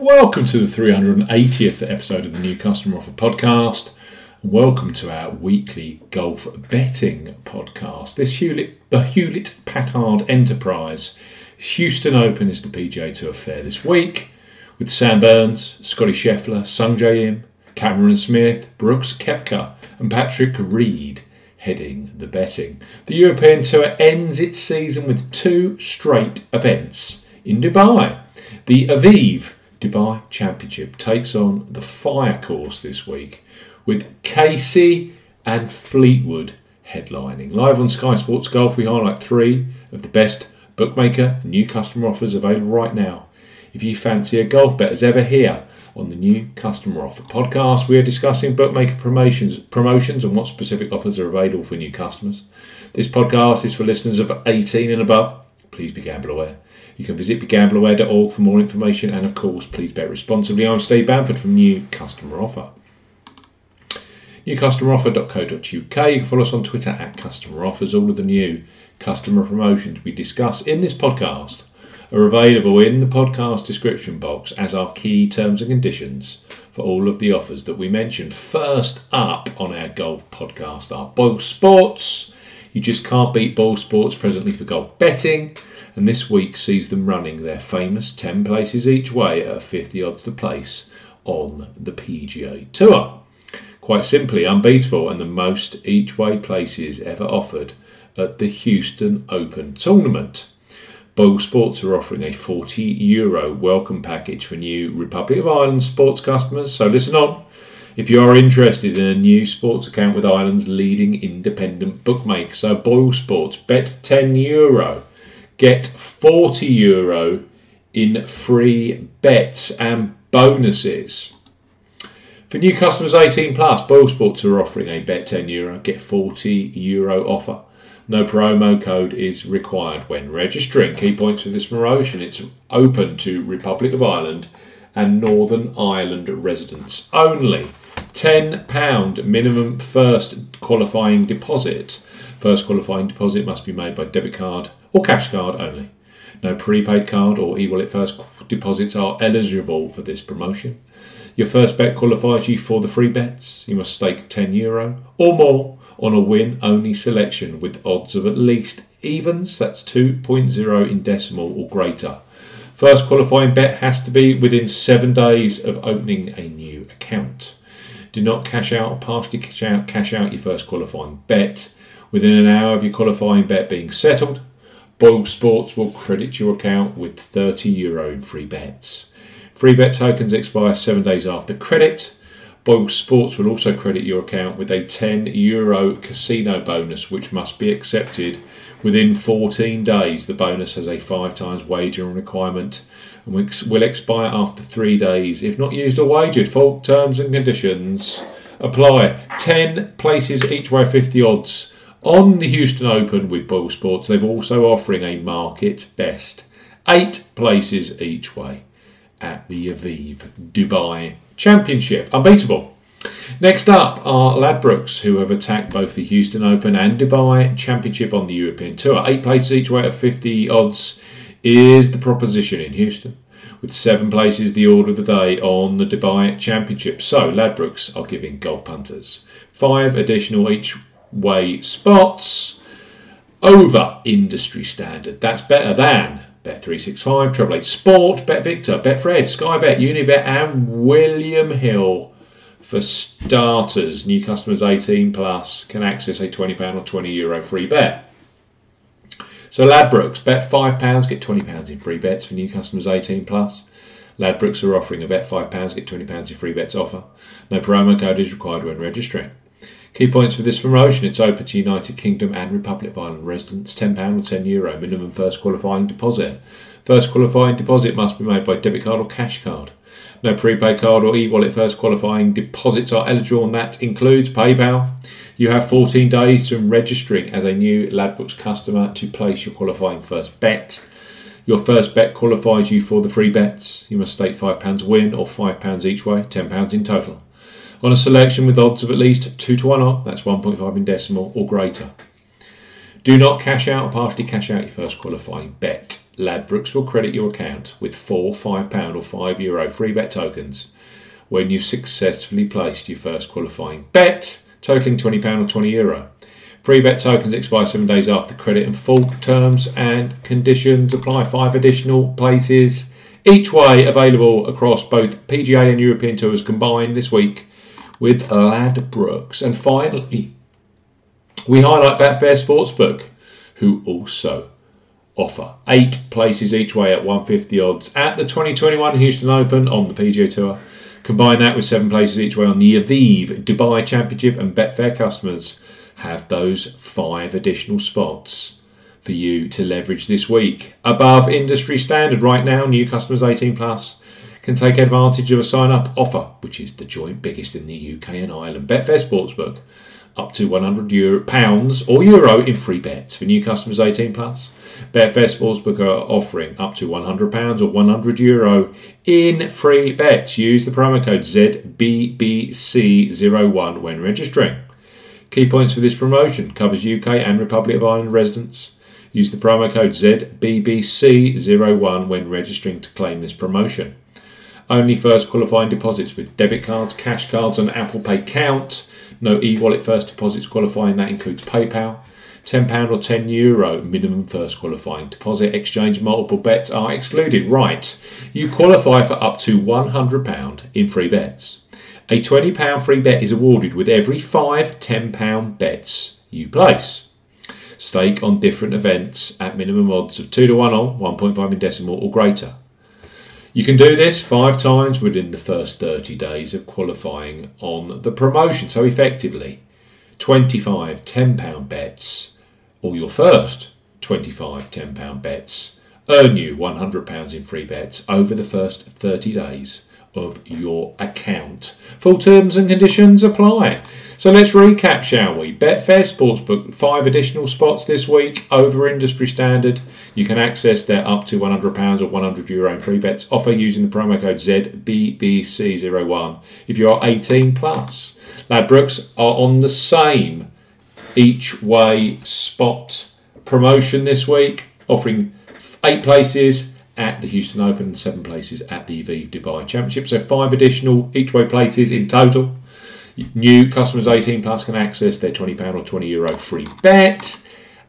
Welcome to the 380th episode of the New Customer Offer Podcast. Welcome to our weekly golf betting podcast. This Hewlett, the Hewlett Packard Enterprise Houston Open is the PGA Tour affair this week with Sam Burns, Scottie Scheffler, Sungjae Im, Cameron Smith, Brooks Koepka, and Patrick Reed heading the betting. The European Tour ends its season with two straight events in Dubai. The Aviv Dubai Championship takes on the Fire Course this week with Casey and Fleetwood headlining. Live on Sky Sports Golf, we highlight three of the best bookmaker and new customer offers available right now. If you fancy a golf bet as ever here on the new customer offer podcast, we are discussing bookmaker promotions, promotions and what specific offers are available for new customers. This podcast is for listeners of 18 and above. Please be gamble aware. You can visit begambleaware.org for more information and, of course, please bet responsibly. I'm Steve Bamford from New Customer Offer. NewCustomeroffer.co.uk. You can follow us on Twitter at Customer Offers. All of the new customer promotions we discuss in this podcast are available in the podcast description box as our key terms and conditions for all of the offers that we mentioned. First up on our golf podcast are Boyle Sports. You just can't beat Boyle Sports presently for golf betting and this week sees them running their famous 10 places each way at 50 odds to place on the PGA Tour. Quite simply unbeatable and the most each way places ever offered at the Houston Open Tournament. Boyle Sports are offering a 40 euro welcome package for new Republic of Ireland sports customers, so listen on. If you are interested in a new sports account with Ireland's leading independent bookmaker, so Boyle Sports, bet 10 euro Get 40 euro in free bets and bonuses. For new customers 18 plus, Boyle Sports are offering a bet 10 euro, get 40 euro offer. No promo code is required when registering. Key points for this promotion it's open to Republic of Ireland and Northern Ireland residents only. £10 minimum first qualifying deposit. First qualifying deposit must be made by debit card or cash card only. No prepaid card or e wallet first deposits are eligible for this promotion. Your first bet qualifies you for the free bets. You must stake 10 euro or more on a win only selection with odds of at least evens, that's 2.0 in decimal or greater. First qualifying bet has to be within seven days of opening a new account. Do not cash out or partially cash out, cash out your first qualifying bet within an hour of your qualifying bet being settled. Boyle Sports will credit your account with 30 euro in free bets. Free bet tokens expire seven days after credit. Boyle Sports will also credit your account with a 10 euro casino bonus, which must be accepted within 14 days. The bonus has a five times wagering requirement and will expire after three days if not used or wagered. Full terms and conditions apply. 10 places each way 50 odds on the Houston Open with Boyle Sports, they're also offering a market best eight places each way at the Aviv Dubai Championship. Unbeatable. Next up are Ladbrokes, who have attacked both the Houston Open and Dubai Championship on the European Tour. Eight places each way at 50 odds is the proposition in Houston, with seven places the order of the day on the Dubai Championship. So Ladbrokes are giving golf punters five additional each way spots over industry standard. That's better than Bet365, Treble Eight Sport, BetVictor, Betfred, Sky Bet, Unibet, and William Hill. For starters, new customers 18 plus can access a £20 or €20 Euro free bet. So Ladbrokes, bet £5, get £20 in free bets for new customers 18 plus. Ladbrokes are offering a bet £5, get £20 in free bets offer. No promo code is required when registering. Key points for this promotion it's open to United Kingdom and Republic of Ireland residents, £10 or €10 Euro minimum first qualifying deposit. First qualifying deposit must be made by debit card or cash card. No prepaid card or e wallet first qualifying deposits are eligible, and that includes PayPal. You have 14 days from registering as a new Ladbrokes customer to place your qualifying first bet. Your first bet qualifies you for the free bets. You must stake £5 win or £5 each way, £10 in total on a selection with odds of at least 2 to 1 on, that's 1.5 in decimal or greater. Do not cash out or partially cash out your first qualifying bet. Ladbrokes will credit your account with four £5 or €5 Euro free bet tokens when you've successfully placed your first qualifying bet, totaling £20 or €20. Euro. Free bet tokens expire seven days after credit and full terms and conditions apply. Five additional places each way available across both PGA and European tours combined this week with Ladbrokes. And finally, we highlight Betfair Sportsbook, who also offer eight places each way at 150 odds at the 2021 Houston Open on the PGA Tour. Combine that with seven places each way on the Aviv Dubai Championship, and Betfair customers have those five additional spots for you to leverage this week. Above industry standard right now, new customers 18 plus can take advantage of a sign up offer, which is the joint biggest in the UK and Ireland. Betfair Sportsbook up to 100 Euro, pounds or euro in free bets for new customers 18 plus. Betfair Sportsbook are offering up to £100 or 100 euro in free bets. Use the promo code ZBBC01 when registering. Key points for this promotion covers UK and Republic of Ireland residents. Use the promo code ZBBC01 when registering to claim this promotion. Only first qualifying deposits with debit cards, cash cards, and Apple Pay count. No e wallet first deposits qualifying, that includes PayPal. £10 or €10 Euro minimum first qualifying deposit. Exchange multiple bets are excluded. Right, you qualify for up to £100 in free bets. A £20 free bet is awarded with every five £10 bets you place. Stake on different events at minimum odds of 2 to 1 on, 1.5 in decimal or greater. You can do this five times within the first 30 days of qualifying on the promotion. So, effectively, 25 £10 bets or your first 25 £10 bets earn you £100 in free bets over the first 30 days of your account. Full terms and conditions apply. So let's recap, shall we? Betfair Sportsbook, five additional spots this week over industry standard. You can access their up to £100 or 100 euro free bets offer using the promo code ZBBC01 if you are 18 plus. Ladbrokes are on the same each way spot promotion this week, offering eight places at the Houston Open and seven places at the Aviv Dubai Championship. So five additional each way places in total. New customers 18 plus can access their £20 or 20 euro free bet.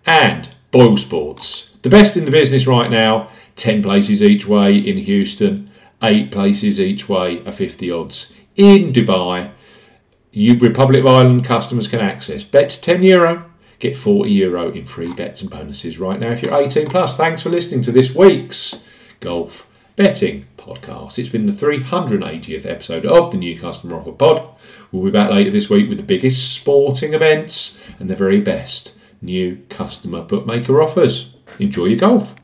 And Boyle Sports, the best in the business right now, 10 places each way in Houston, 8 places each way are 50 odds in Dubai. You Republic of Ireland customers can access bet 10 euro, get 40 euro in free bets and bonuses right now if you're 18 plus. Thanks for listening to this week's Golf Betting Podcast. It's been the 380th episode of the New Customer Offer Pod. We'll be back later this week with the biggest sporting events and the very best new customer bookmaker offers. Enjoy your golf.